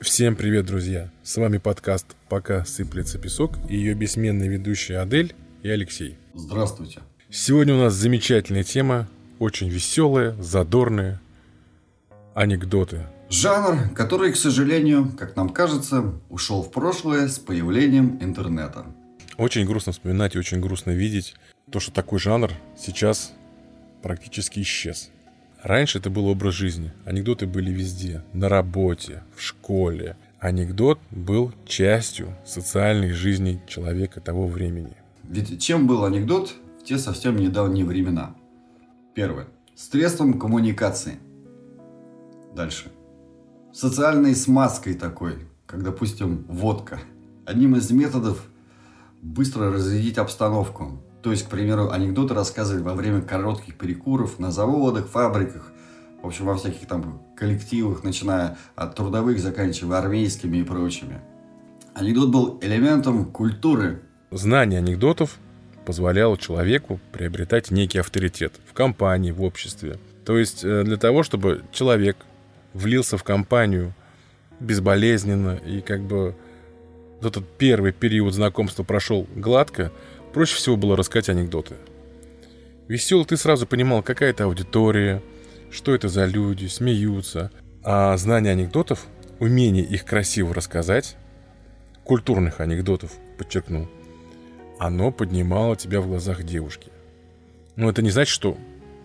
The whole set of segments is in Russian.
Всем привет, друзья! С вами подкаст «Пока сыплется песок» и ее бессменные ведущие Адель и Алексей. Здравствуйте. Сегодня у нас замечательная тема, очень веселая, задорная, анекдоты. Жанр, который, к сожалению, как нам кажется, ушел в прошлое с появлением интернета. Очень грустно вспоминать и очень грустно видеть то, что такой жанр сейчас практически исчез. Раньше это был образ жизни. Анекдоты были везде. На работе, в школе. Анекдот был частью социальной жизни человека того времени. Ведь чем был анекдот в те совсем недавние времена? Первое. Средством коммуникации. Дальше. Социальной смазкой такой, как, допустим, водка. Одним из методов быстро разрядить обстановку. То есть, к примеру, анекдоты рассказывали во время коротких перекуров на заводах, фабриках, в общем, во всяких там коллективах, начиная от трудовых, заканчивая армейскими и прочими. Анекдот был элементом культуры. Знание анекдотов позволяло человеку приобретать некий авторитет в компании, в обществе. То есть э, для того, чтобы человек влился в компанию безболезненно и как бы вот этот первый период знакомства прошел гладко, проще всего было рассказать анекдоты. Веселый ты сразу понимал, какая это аудитория, что это за люди, смеются. А знание анекдотов, умение их красиво рассказать, культурных анекдотов, подчеркну, оно поднимало тебя в глазах девушки. Но это не значит, что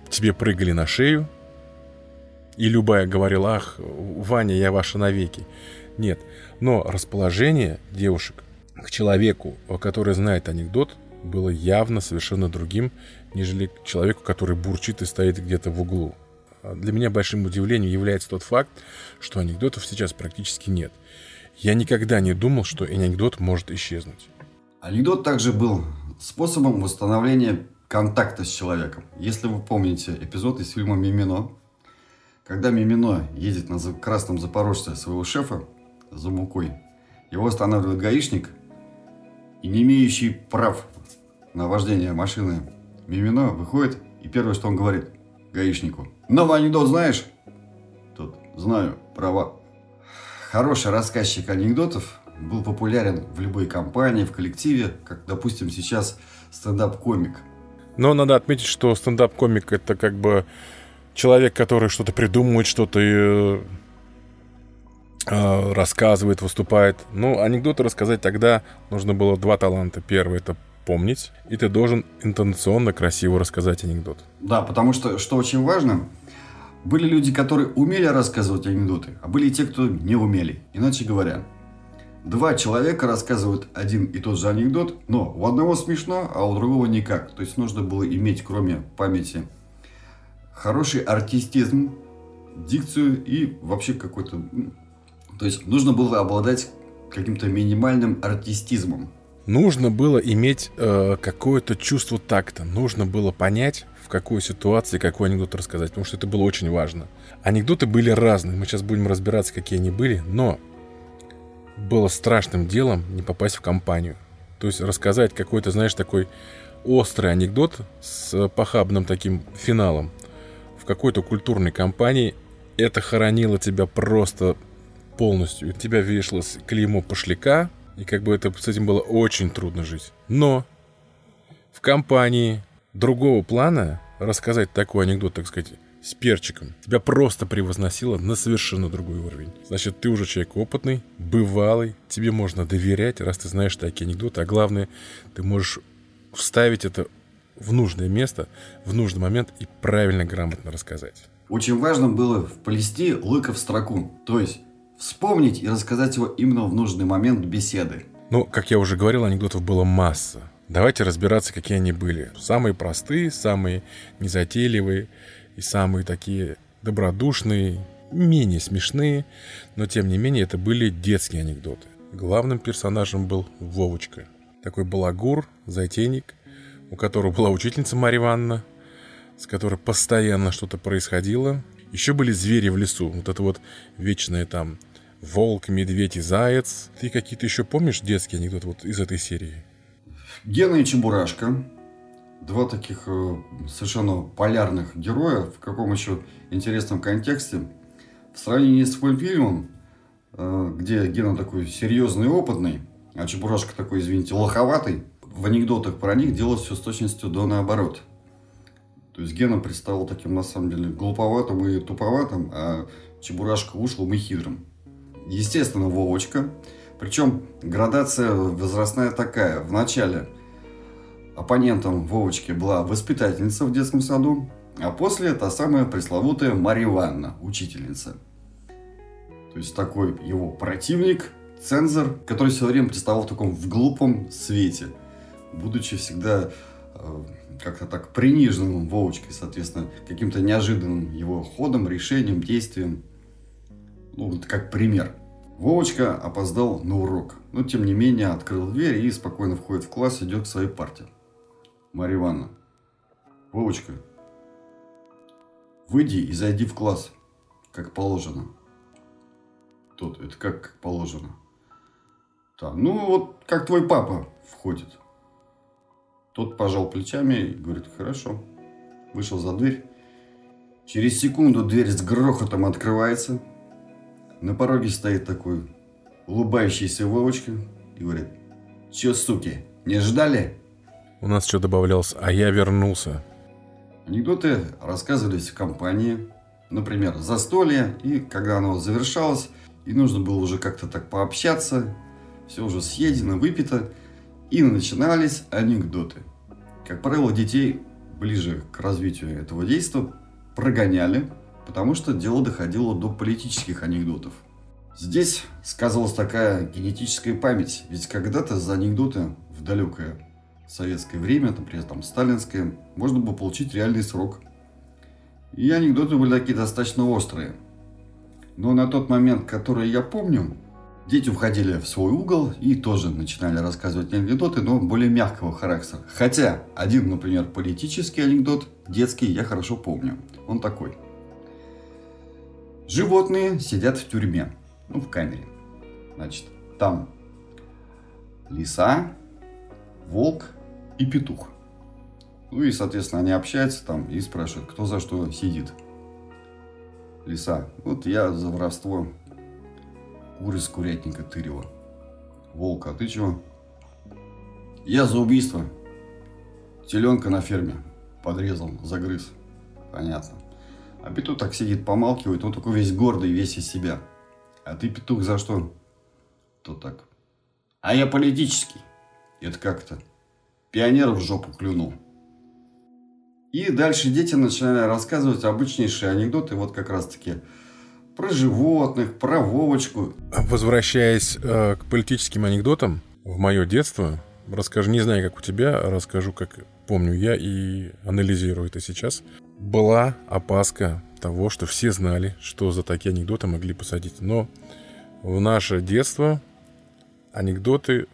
тебе прыгали на шею, и любая говорила, ах, Ваня, я ваша навеки. Нет. Но расположение девушек к человеку, который знает анекдот, было явно совершенно другим, нежели к человеку, который бурчит и стоит где-то в углу. А для меня большим удивлением является тот факт, что анекдотов сейчас практически нет. Я никогда не думал, что анекдот может исчезнуть. Анекдот также был способом восстановления контакта с человеком. Если вы помните эпизод из фильма «Мимино», когда Мимино едет на красном запорожце своего шефа за мукой, его останавливает гаишник и не имеющий прав на вождение машины Мимино выходит и первое, что он говорит гаишнику. Новый анекдот знаешь? Тот, знаю, права. Хороший рассказчик анекдотов был популярен в любой компании, в коллективе, как, допустим, сейчас стендап-комик. Но надо отметить, что стендап-комик это как бы человек, который что-то придумывает, что-то э, э, рассказывает, выступает. Ну, анекдоты рассказать тогда нужно было два таланта. Первый это помнить, и ты должен интонационно красиво рассказать анекдот. Да, потому что, что очень важно, были люди, которые умели рассказывать анекдоты, а были и те, кто не умели. Иначе говоря, два человека рассказывают один и тот же анекдот, но у одного смешно, а у другого никак. То есть нужно было иметь, кроме памяти, хороший артистизм, дикцию и вообще какой-то... То есть нужно было обладать каким-то минимальным артистизмом. Нужно было иметь э, какое-то чувство такта. Нужно было понять, в какой ситуации какой анекдот рассказать, потому что это было очень важно. Анекдоты были разные, мы сейчас будем разбираться, какие они были, но было страшным делом не попасть в компанию. То есть рассказать какой-то, знаешь, такой острый анекдот с похабным таким финалом в какой-то культурной компании, это хоронило тебя просто полностью. У тебя вешалось клеймо пошляка, и как бы это, с этим было очень трудно жить. Но в компании другого плана рассказать такой анекдот, так сказать, с перчиком, тебя просто превозносило на совершенно другой уровень. Значит, ты уже человек опытный, бывалый, тебе можно доверять, раз ты знаешь такие анекдоты, а главное, ты можешь вставить это в нужное место, в нужный момент и правильно, грамотно рассказать. Очень важно было вплести лыка в строку, то есть вспомнить и рассказать его именно в нужный момент беседы. Ну, как я уже говорил, анекдотов было масса. Давайте разбираться, какие они были. Самые простые, самые незатейливые и самые такие добродушные, менее смешные, но тем не менее это были детские анекдоты. Главным персонажем был Вовочка. Такой балагур, затейник, у которого была учительница Марья Ивановна, с которой постоянно что-то происходило, еще были звери в лесу. Вот это вот вечное там волк, медведь и заяц. Ты какие-то еще помнишь детские анекдоты вот из этой серии? Гена и Чебурашка. Два таких э, совершенно полярных героя. В каком еще интересном контексте. В сравнении с мультфильмом э, где Гена такой серьезный и опытный, а Чебурашка такой, извините, лоховатый, в анекдотах про них делалось все с точностью до наоборот. То есть Гена представил таким, на самом деле, глуповатым и туповатым, а Чебурашка ушлым и хитрым. Естественно, Вовочка. Причем градация возрастная такая. В начале оппонентом Вовочки была воспитательница в детском саду, а после та самая пресловутая Марья Ивановна, учительница. То есть такой его противник, цензор, который все время представал в таком в глупом свете, будучи всегда как-то так приниженным Вовочкой, соответственно, каким-то неожиданным его ходом, решением, действием. Ну, вот как пример. Вовочка опоздал на урок, но тем не менее открыл дверь и спокойно входит в класс, идет к своей партии. Марья Ивановна, Вовочка, выйди и зайди в класс, как положено. Тот, это как положено. Да, ну вот как твой папа входит. Тот пожал плечами и говорит, хорошо. Вышел за дверь. Через секунду дверь с грохотом открывается. На пороге стоит такой улыбающийся Вовочка и говорит, че, суки, не ждали? У нас что добавлялось, а я вернулся. Анекдоты рассказывались в компании, например, застолье, и когда оно завершалось, и нужно было уже как-то так пообщаться, все уже съедено, выпито, и начинались анекдоты. Как правило, детей ближе к развитию этого действия прогоняли, потому что дело доходило до политических анекдотов. Здесь сказывалась такая генетическая память, ведь когда-то за анекдоты в далекое советское время, например, там сталинское, можно было получить реальный срок. И анекдоты были такие достаточно острые. Но на тот момент, который я помню, дети уходили в свой угол и тоже начинали рассказывать анекдоты, но более мягкого характера. Хотя один, например, политический анекдот, детский, я хорошо помню. Он такой. Животные сидят в тюрьме, ну, в камере. Значит, там лиса, волк и петух. Ну и, соответственно, они общаются там и спрашивают, кто за что сидит. Лиса. Вот я за воровство куры с курятника тырева. Волк, а ты чего? Я за убийство. Теленка на ферме. Подрезал, загрыз. Понятно. А петух так сидит, помалкивает, он такой весь гордый, весь из себя. А ты, петух, за что? То так. А я политический. Это как-то. Пионер в жопу клюнул. И дальше дети начинали рассказывать обычнейшие анекдоты, вот как раз-таки про животных, про Вовочку. Возвращаясь э, к политическим анекдотам, в мое детство, расскажу, не знаю, как у тебя, расскажу, как помню я и анализирую это сейчас, была опаска того, что все знали, что за такие анекдоты могли посадить. Но в наше детство анекдоты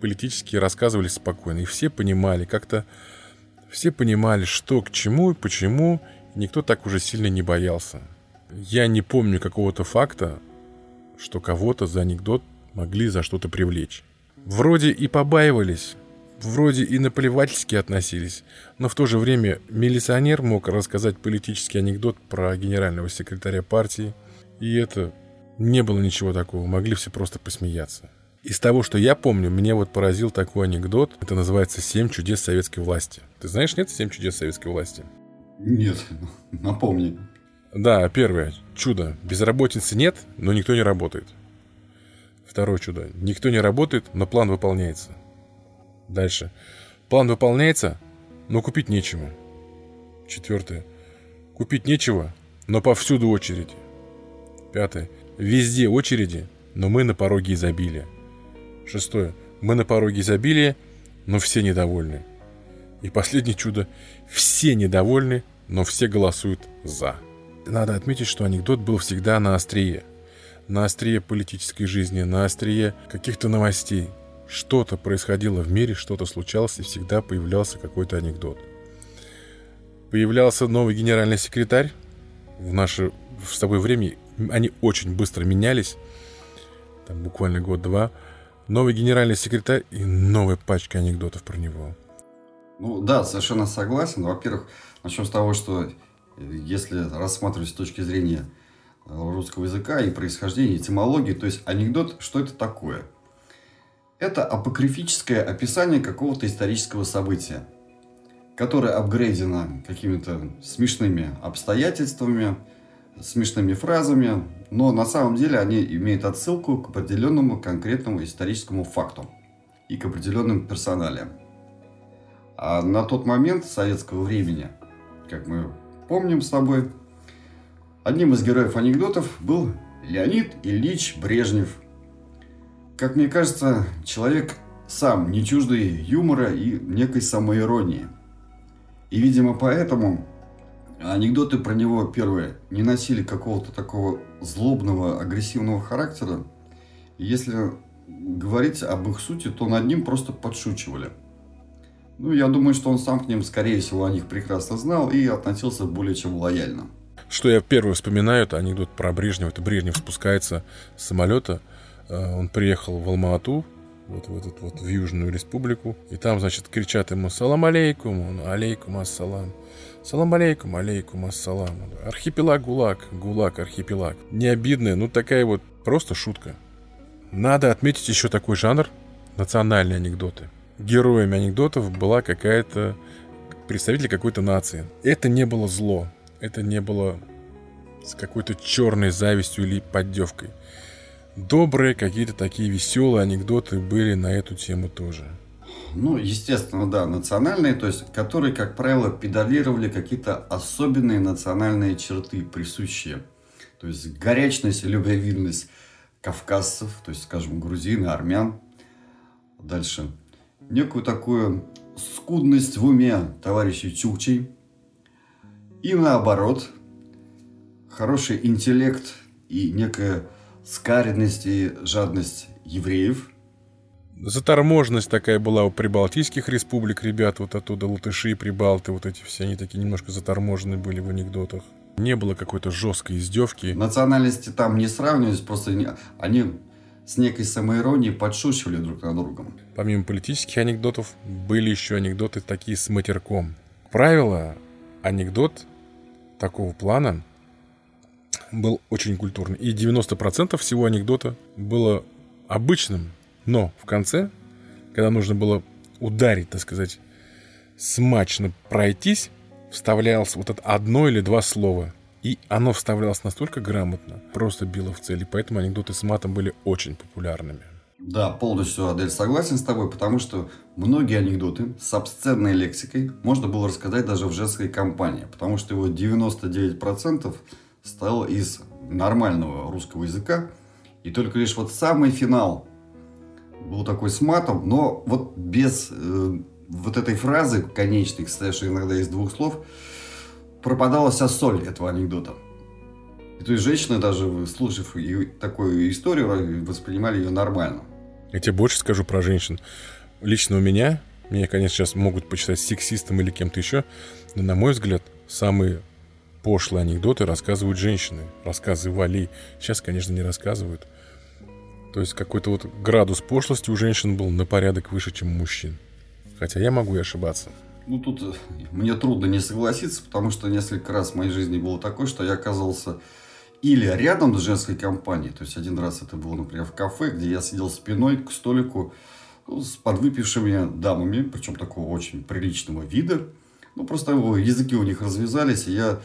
политические рассказывались спокойно. И все понимали, как-то все понимали, что к чему и почему. Никто так уже сильно не боялся. Я не помню какого-то факта, что кого-то за анекдот могли за что-то привлечь. Вроде и побаивались, вроде и наплевательски относились, но в то же время милиционер мог рассказать политический анекдот про генерального секретаря партии, и это не было ничего такого, могли все просто посмеяться. Из того, что я помню, меня вот поразил такой анекдот. Это называется «Семь чудес советской власти». Ты знаешь, нет «Семь чудес советской власти»? Нет, напомни. Да, первое. Чудо. Безработицы нет, но никто не работает. Второе чудо. Никто не работает, но план выполняется. Дальше. План выполняется, но купить нечего. Четвертое. Купить нечего, но повсюду очереди. Пятое. Везде очереди, но мы на пороге изобилия. Шестое. Мы на пороге изобилия, но все недовольны. И последнее чудо. Все недовольны, но все голосуют «за». Надо отметить, что анекдот был всегда на острие. На острие политической жизни, на острие каких-то новостей. Что-то происходило в мире, что-то случалось, и всегда появлялся какой-то анекдот. Появлялся новый генеральный секретарь. В наше с тобой время они очень быстро менялись. Там буквально год-два новый генеральный секретарь и новая пачка анекдотов про него. Ну да, совершенно согласен. Во-первых, начнем с того, что если рассматривать с точки зрения русского языка и происхождения, этимологии. То есть анекдот, что это такое? Это апокрифическое описание какого-то исторического события, которое апгрейдено какими-то смешными обстоятельствами, смешными фразами, но на самом деле они имеют отсылку к определенному конкретному историческому факту и к определенным персоналиям. А на тот момент советского времени, как мы помним с тобой, одним из героев анекдотов был Леонид Ильич Брежнев. Как мне кажется, человек сам не чуждый юмора и некой самоиронии. И, видимо, поэтому анекдоты про него, первые, не носили какого-то такого злобного, агрессивного характера. Если говорить об их сути, то над ним просто подшучивали. Ну, я думаю, что он сам к ним, скорее всего, о них прекрасно знал и относился более чем лояльно. Что я первый вспоминаю, это анекдот про Брежнева. Это Брежнев спускается с самолета. Э, он приехал в Алма-Ату, вот в этот вот в Южную Республику. И там, значит, кричат ему «Салам алейкум», он «Алейкум ассалам». «Салам алейкум, алейкум ассалам». Архипелаг ГУЛАГ, ГУЛАГ, архипелаг. Не обидная, ну такая вот просто шутка. Надо отметить еще такой жанр – национальные анекдоты. Героями анекдотов была какая-то представитель какой-то нации. Это не было зло, это не было с какой-то черной завистью или поддевкой. Добрые какие-то такие веселые анекдоты были на эту тему тоже. Ну, естественно, да, национальные, то есть, которые, как правило, педалировали какие-то особенные национальные черты, присущие. То есть, горячность и любвеобильность кавказцев, то есть, скажем, грузин и армян. Дальше. Некую такую скудность в уме товарищей Чукчей. И наоборот, хороший интеллект и некая скаридность и жадность евреев. Заторможенность такая была у прибалтийских республик, ребят, вот оттуда латыши, прибалты, вот эти все, они такие немножко заторможенные были в анекдотах. Не было какой-то жесткой издевки. Национальности там не сравнивались, просто они с некой самоиронией подшучивали друг над другом. Помимо политических анекдотов, были еще анекдоты такие с матерком. Правило, анекдот такого плана был очень культурный. И 90% всего анекдота было обычным. Но в конце, когда нужно было ударить, так сказать, смачно пройтись, вставлялось вот это одно или два слова. И оно вставлялось настолько грамотно, просто било в цель. И поэтому анекдоты с матом были очень популярными. Да, полностью, Адель, согласен с тобой, потому что многие анекдоты с обсценной лексикой можно было рассказать даже в женской компании, потому что его 99% стало из нормального русского языка, и только лишь вот самый финал был такой с матом, но вот без э, вот этой фразы конечной, состоявшей иногда из двух слов, пропадала вся соль этого анекдота. И то есть женщины даже, слушав такую историю, воспринимали ее нормально. Я тебе больше скажу про женщин. Лично у меня, меня, конечно, сейчас могут почитать сексистом или кем-то еще, но, на мой взгляд, самые пошлые анекдоты рассказывают женщины. Рассказывали. Сейчас, конечно, не рассказывают. То есть какой-то вот градус пошлости у женщин был на порядок выше, чем у мужчин. Хотя я могу и ошибаться. Ну, тут э, мне трудно не согласиться, потому что несколько раз в моей жизни было такое, что я оказался или рядом с женской компанией, то есть один раз это было, например, в кафе, где я сидел спиной к столику ну, с подвыпившими дамами, причем такого очень приличного вида. Ну, просто языки у них развязались, и я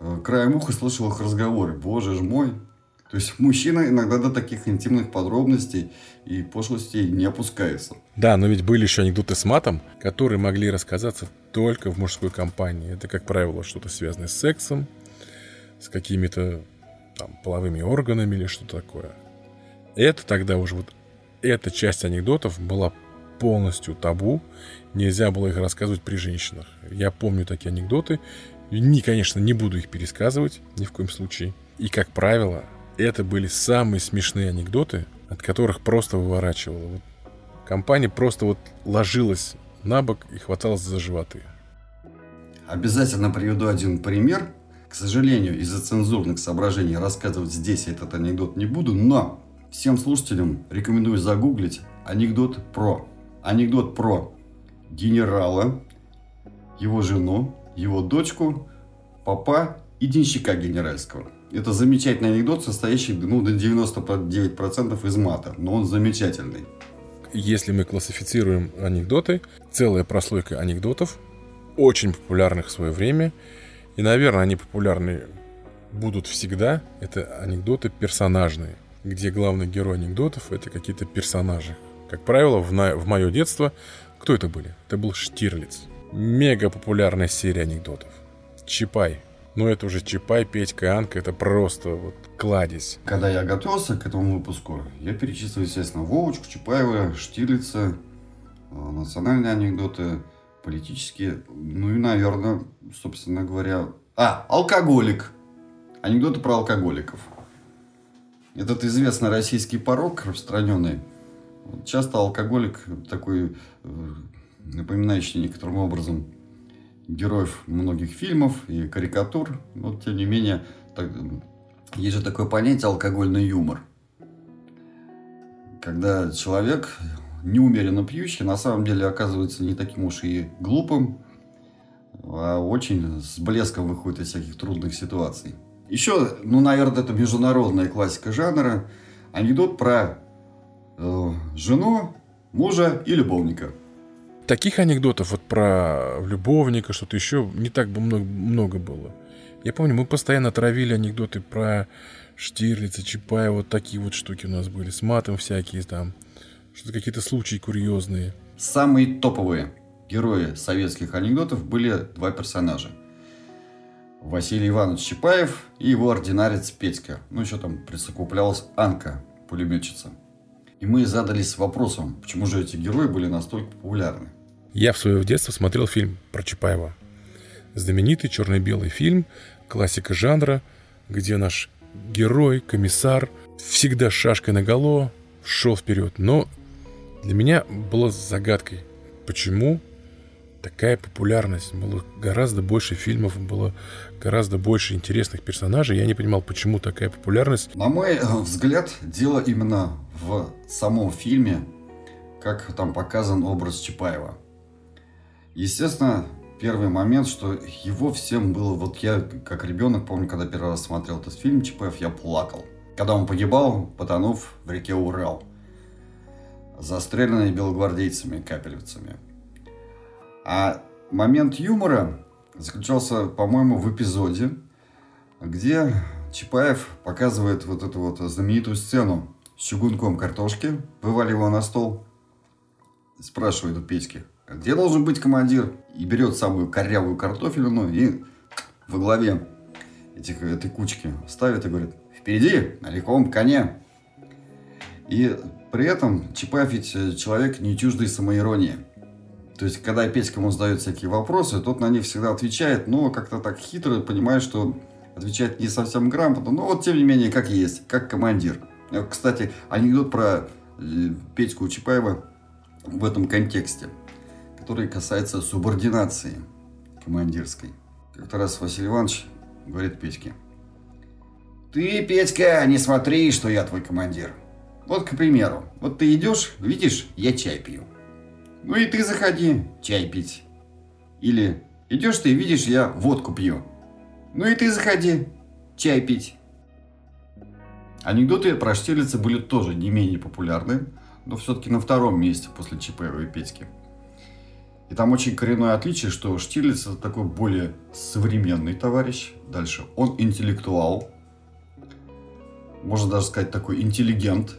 э, краем уха слышал их разговоры. Боже ж мой, то есть мужчина иногда до таких интимных подробностей и пошлостей не опускается. Да, но ведь были еще анекдоты с матом, которые могли рассказаться только в мужской компании. Это, как правило, что-то связанное с сексом, с какими-то там половыми органами или что-то такое. Это тогда уже вот эта часть анекдотов была полностью табу. Нельзя было их рассказывать при женщинах. Я помню такие анекдоты. Не, конечно, не буду их пересказывать ни в коем случае. И, как правило, это были самые смешные анекдоты, от которых просто выворачивало. Вот компания просто вот ложилась на бок и хваталась за животы. Обязательно приведу один пример. К сожалению, из-за цензурных соображений рассказывать здесь этот анекдот не буду, но всем слушателям рекомендую загуглить анекдот про. Анекдот про генерала, его жену, его дочку, папа и денщика генеральского. Это замечательный анекдот, состоящий ну, на 99% из мата, но он замечательный. Если мы классифицируем анекдоты, целая прослойка анекдотов, очень популярных в свое время, и, наверное, они популярны будут всегда, это анекдоты персонажные, где главный герой анекдотов – это какие-то персонажи. Как правило, в, на... в мое детство кто это были? Это был Штирлиц. Мега популярная серия анекдотов. Чапай. Ну, это уже Чапай, Петька, Анка, это просто вот кладезь. Когда я готовился к этому выпуску, я перечислил, естественно, Вовочку, Чапаева, Штирлица, э, национальные анекдоты, политические, ну и, наверное, собственно говоря... А, алкоголик. Анекдоты про алкоголиков. Этот известный российский порог, распространенный, часто алкоголик такой, э, напоминающий некоторым образом героев многих фильмов и карикатур, но тем не менее так, есть же такое понятие алкогольный юмор. Когда человек неумеренно пьющий на самом деле оказывается не таким уж и глупым, а очень с блеском выходит из всяких трудных ситуаций. Еще, ну, наверное, это международная классика жанра. Анекдот про э, жену, мужа и любовника таких анекдотов вот про любовника, что-то еще не так бы много, много было. Я помню, мы постоянно травили анекдоты про Штирлица, Чапаева, вот такие вот штуки у нас были, с матом всякие там, что-то какие-то случаи курьезные. Самые топовые герои советских анекдотов были два персонажа. Василий Иванович Чапаев и его ординарец Петька. Ну, еще там присокуплялась Анка, пулеметчица. И мы задались вопросом, почему же эти герои были настолько популярны. Я в свое детство смотрел фильм про Чапаева. Знаменитый черно-белый фильм, классика жанра, где наш герой, комиссар, всегда шашкой наголо, шел вперед. Но для меня было загадкой, почему такая популярность. Было гораздо больше фильмов, было гораздо больше интересных персонажей. Я не понимал, почему такая популярность. На мой э, взгляд, дело именно в самом фильме, как там показан образ Чапаева. Естественно, первый момент, что его всем было... Вот я, как ребенок, помню, когда первый раз смотрел этот фильм Чапаев, я плакал. Когда он погибал, потонув в реке Урал. Застреленный белогвардейцами, капелевцами. А момент юмора заключался, по-моему, в эпизоде, где Чапаев показывает вот эту вот знаменитую сцену с чугунком картошки, вываливая на стол, спрашивает у Петьки, где должен быть командир? И берет самую корявую картофелину и во главе этих, этой кучки ставит и говорит, впереди, на легком коне. И при этом Чапаев ведь человек не чуждый самоиронии. То есть, когда Петька ему задает всякие вопросы, тот на них всегда отвечает, но как-то так хитро, понимает, что отвечает не совсем грамотно, но вот тем не менее, как есть, как командир. Кстати, анекдот про э, Петьку Чапаева в этом контексте – который касается субординации командирской. Как-то раз Василий Иванович говорит Петьке. Ты, Петька, не смотри, что я твой командир. Вот, к примеру, вот ты идешь, видишь, я чай пью. Ну и ты заходи чай пить. Или идешь ты, видишь, я водку пью. Ну и ты заходи чай пить. Анекдоты про Штирлица были тоже не менее популярны, но все-таки на втором месте после Чапаева и Петьки. И там очень коренное отличие, что Штирлиц это такой более современный товарищ. Дальше он интеллектуал. Можно даже сказать такой интеллигент.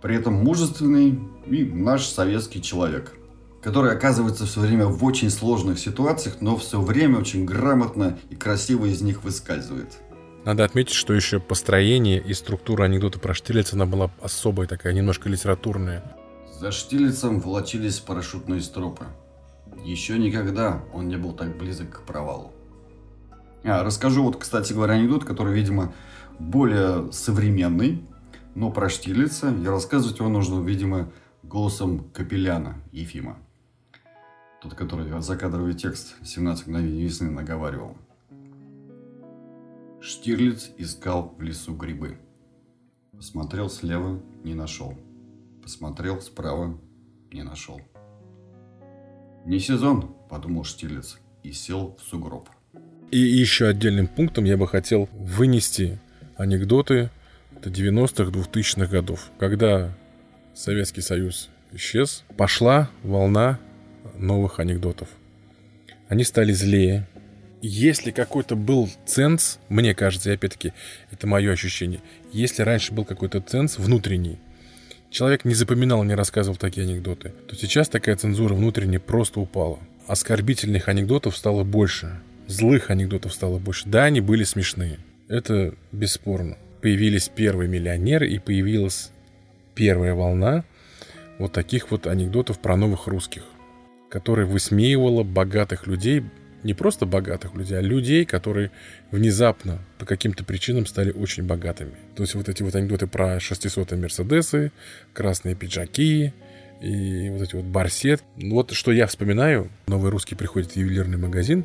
При этом мужественный и наш советский человек. Который оказывается все время в очень сложных ситуациях, но все время очень грамотно и красиво из них выскальзывает. Надо отметить, что еще построение и структура анекдота про Штирлица, она была особая такая, немножко литературная. За Штилицем волочились парашютные стропы. Еще никогда он не был так близок к провалу. А, расскажу вот, кстати говоря, анекдот, который, видимо, более современный, но про Штирлица. И рассказывать его нужно, видимо, голосом Капеляна Ефима. Тот, который закадровый текст «17 мгновений весны» наговаривал. Штирлиц искал в лесу грибы. Посмотрел слева, не нашел. Посмотрел справа, не нашел. «Не сезон», — подумал Штилец и сел в сугроб. И еще отдельным пунктом я бы хотел вынести анекдоты это 90-х, 2000-х годов, когда Советский Союз исчез, пошла волна новых анекдотов. Они стали злее. Если какой-то был ценз, мне кажется, и опять-таки, это мое ощущение, если раньше был какой-то ценз внутренний, человек не запоминал, не рассказывал такие анекдоты, то сейчас такая цензура внутренне просто упала. Оскорбительных анекдотов стало больше, злых анекдотов стало больше. Да, они были смешные. Это бесспорно. Появились первые миллионеры и появилась первая волна вот таких вот анекдотов про новых русских, которая высмеивала богатых людей, не просто богатых людей, а людей, которые внезапно по каким-то причинам стали очень богатыми. То есть вот эти вот анекдоты про 600 Мерседесы, красные пиджаки и вот эти вот барсет. Вот что я вспоминаю, новый русский приходит в ювелирный магазин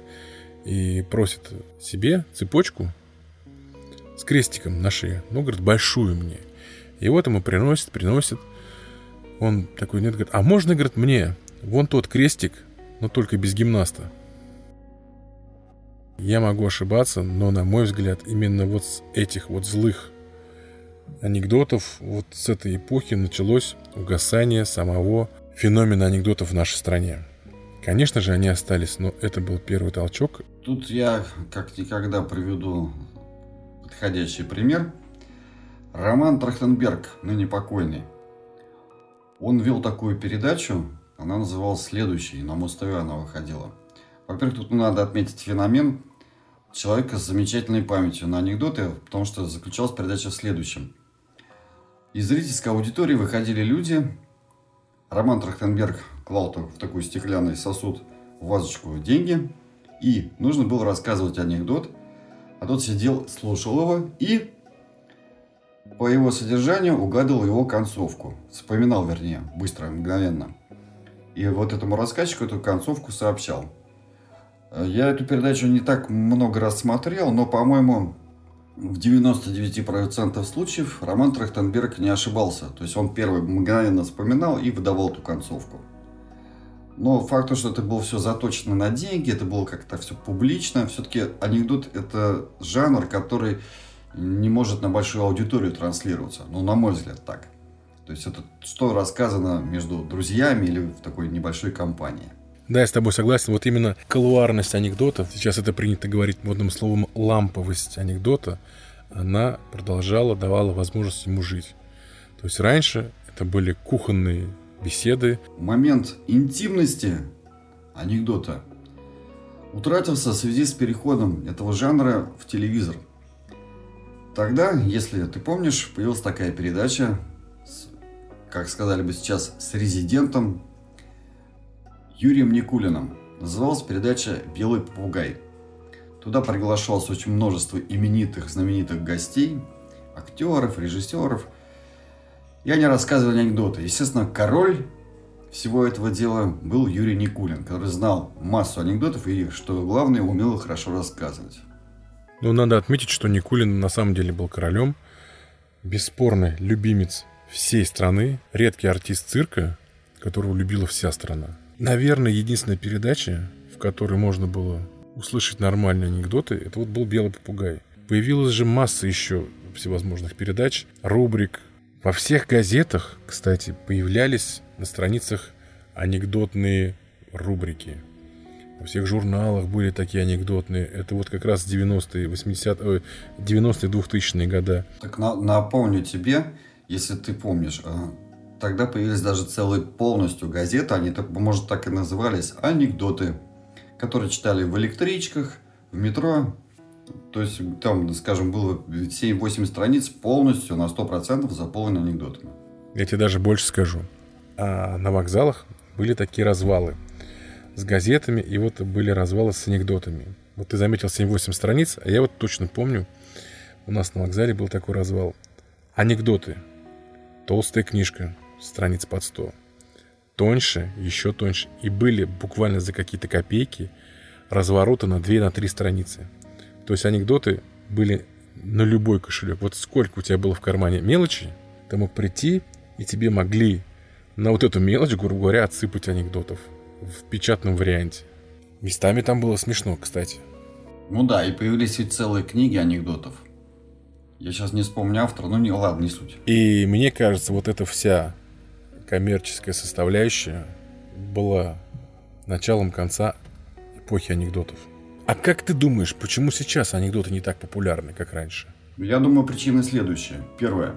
и просит себе цепочку с крестиком на шее. Ну, говорит, большую мне. И вот ему приносит, приносит. Он такой, нет, говорит, а можно, говорит, мне вон тот крестик, но только без гимнаста. Я могу ошибаться, но, на мой взгляд, именно вот с этих вот злых анекдотов, вот с этой эпохи началось угасание самого феномена анекдотов в нашей стране. Конечно же, они остались, но это был первый толчок. Тут я как никогда приведу подходящий пример. Роман Трахтенберг, ныне покойный, он вел такую передачу, она называлась «Следующий», на Муз-ТВ она выходила. Во-первых, тут надо отметить феномен человека с замечательной памятью на анекдоты, потому что заключалась передача в следующем. Из зрительской аудитории выходили люди. Роман Трахтенберг клал в такой стеклянный сосуд в вазочку деньги. И нужно было рассказывать анекдот. А тот сидел, слушал его и по его содержанию угадывал его концовку. Вспоминал, вернее, быстро, мгновенно. И вот этому рассказчику эту концовку сообщал. Я эту передачу не так много раз смотрел, но, по-моему, в 99% случаев Роман Трахтенберг не ошибался. То есть он первый мгновенно вспоминал и выдавал эту концовку. Но факт то, что это было все заточено на деньги, это было как-то все публично. Все-таки анекдот – это жанр, который не может на большую аудиторию транслироваться. Ну, на мой взгляд, так. То есть это что рассказано между друзьями или в такой небольшой компании. Да, я с тобой согласен. Вот именно колуарность анекдотов, сейчас это принято говорить модным словом ламповость анекдота, она продолжала, давала возможность ему жить. То есть раньше это были кухонные беседы. Момент интимности анекдота утратился в связи с переходом этого жанра в телевизор. Тогда, если ты помнишь, появилась такая передача, с, как сказали бы сейчас, с резидентом Юрием Никулиным. Называлась передача «Белый попугай». Туда приглашалось очень множество именитых, знаменитых гостей, актеров, режиссеров. И они рассказывали анекдоты. Естественно, король всего этого дела был Юрий Никулин, который знал массу анекдотов и, что главное, умел их хорошо рассказывать. Ну, надо отметить, что Никулин на самом деле был королем, бесспорный любимец всей страны, редкий артист цирка, которого любила вся страна. Наверное, единственная передача, в которой можно было услышать нормальные анекдоты, это вот был «Белый попугай». Появилась же масса еще всевозможных передач, рубрик. Во всех газетах, кстати, появлялись на страницах анекдотные рубрики. Во всех журналах были такие анекдотные. Это вот как раз 90-е, 80-е, 90-е, 2000-е года. Так на, напомню тебе, если ты помнишь, э, тогда появились даже целые полностью газеты, они, может, так и назывались, анекдоты, которые читали в электричках, в метро. То есть там, скажем, было 7-8 страниц полностью на 100% заполнены анекдотами. Я тебе даже больше скажу. А на вокзалах были такие развалы с газетами, и вот были развалы с анекдотами. Вот ты заметил 7-8 страниц, а я вот точно помню, у нас на вокзале был такой развал. Анекдоты. Толстая книжка, страниц под 100. Тоньше, еще тоньше. И были буквально за какие-то копейки развороты на 2 на 3 страницы. То есть анекдоты были на любой кошелек. Вот сколько у тебя было в кармане мелочи, ты мог прийти, и тебе могли на вот эту мелочь, грубо говоря, отсыпать анекдотов в печатном варианте. Местами там было смешно, кстати. Ну да, и появились ведь целые книги анекдотов. Я сейчас не вспомню автора, ну не ладно, не суть. И мне кажется, вот эта вся коммерческая составляющая была началом конца эпохи анекдотов. А как ты думаешь, почему сейчас анекдоты не так популярны, как раньше? Я думаю, причина следующая. Первое.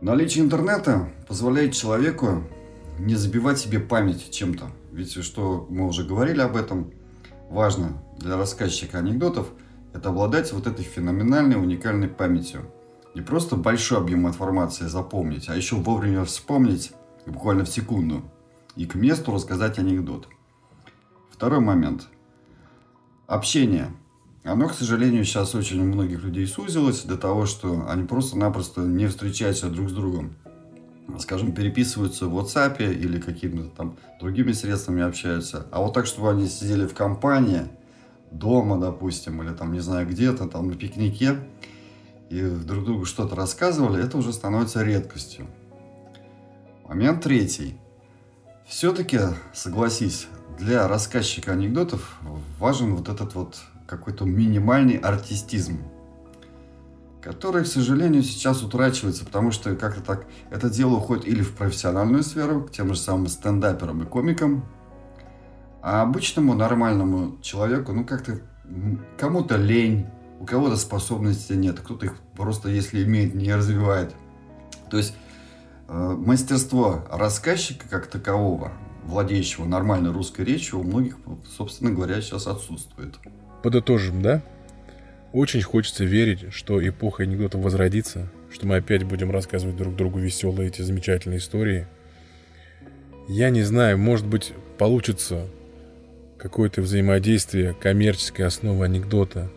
Наличие интернета позволяет человеку не забивать себе память чем-то. Ведь что мы уже говорили об этом, важно для рассказчика анекдотов – это обладать вот этой феноменальной уникальной памятью. Не просто большой объем информации запомнить, а еще вовремя вспомнить, буквально в секунду, и к месту рассказать анекдот. Второй момент. Общение. Оно, к сожалению, сейчас очень у многих людей сузилось до того, что они просто-напросто не встречаются друг с другом. Скажем, переписываются в WhatsApp или какими-то там другими средствами общаются. А вот так, чтобы они сидели в компании, дома, допустим, или там, не знаю, где-то, там на пикнике, и друг другу что-то рассказывали, это уже становится редкостью. Момент третий. Все-таки, согласись, для рассказчика анекдотов важен вот этот вот какой-то минимальный артистизм, который, к сожалению, сейчас утрачивается, потому что как-то так это дело уходит или в профессиональную сферу, к тем же самым стендаперам и комикам, а обычному нормальному человеку, ну как-то кому-то лень, у кого-то способностей нет, кто-то их просто, если имеет, не развивает. То есть э, мастерство рассказчика как такового, владеющего нормальной русской речью, у многих, собственно говоря, сейчас отсутствует. Подытожим, да? Очень хочется верить, что эпоха анекдотов возродится, что мы опять будем рассказывать друг другу веселые эти замечательные истории. Я не знаю, может быть, получится какое-то взаимодействие коммерческой основы анекдота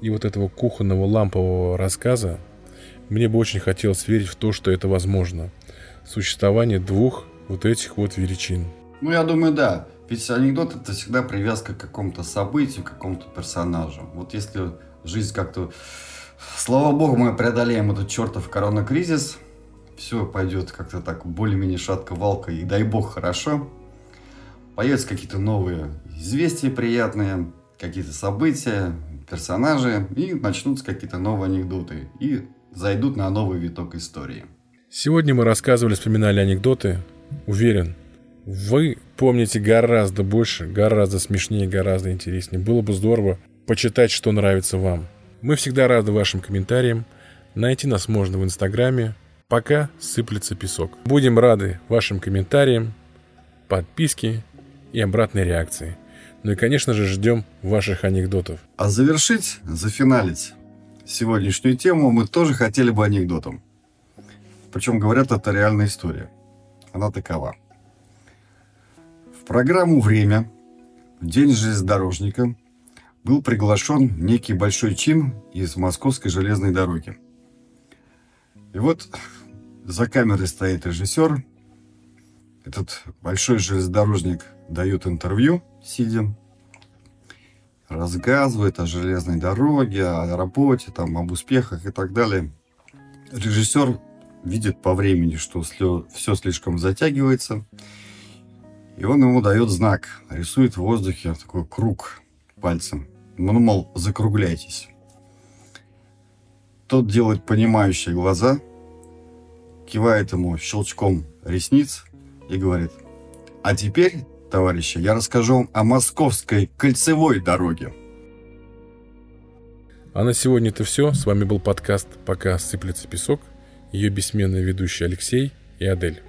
и вот этого кухонного лампового рассказа. Мне бы очень хотелось верить в то, что это возможно. Существование двух вот этих вот величин. Ну, я думаю, да. Ведь анекдот это всегда привязка к какому-то событию, к какому-то персонажу. Вот если жизнь как-то... Слава богу, мы преодолеем этот чертов коронакризис, все пойдет как-то так более-менее шатко-валко, и дай бог хорошо. Появятся какие-то новые известия приятные, какие-то события, персонажи, и начнутся какие-то новые анекдоты, и зайдут на новый виток истории. Сегодня мы рассказывали, вспоминали анекдоты. Уверен, вы помните гораздо больше, гораздо смешнее, гораздо интереснее. Было бы здорово почитать, что нравится вам. Мы всегда рады вашим комментариям. Найти нас можно в Инстаграме. Пока сыплется песок. Будем рады вашим комментариям, подписке и обратной реакции. Ну и, конечно же, ждем ваших анекдотов. А завершить, зафиналить сегодняшнюю тему мы тоже хотели бы анекдотом. Причем, говорят, это реальная история. Она такова – программу «Время» в День железнодорожника был приглашен некий большой чин из Московской железной дороги. И вот за камерой стоит режиссер. Этот большой железнодорожник дает интервью, сидя, рассказывает о железной дороге, о работе, там, об успехах и так далее. Режиссер видит по времени, что все слишком затягивается, и он ему дает знак, рисует в воздухе такой круг пальцем. Ну, мол, закругляйтесь. Тот делает понимающие глаза, кивает ему щелчком ресниц и говорит, а теперь, товарищи, я расскажу вам о московской кольцевой дороге. А на сегодня это все. С вами был подкаст «Пока сыплется песок». Ее бессменные ведущие Алексей и Адель.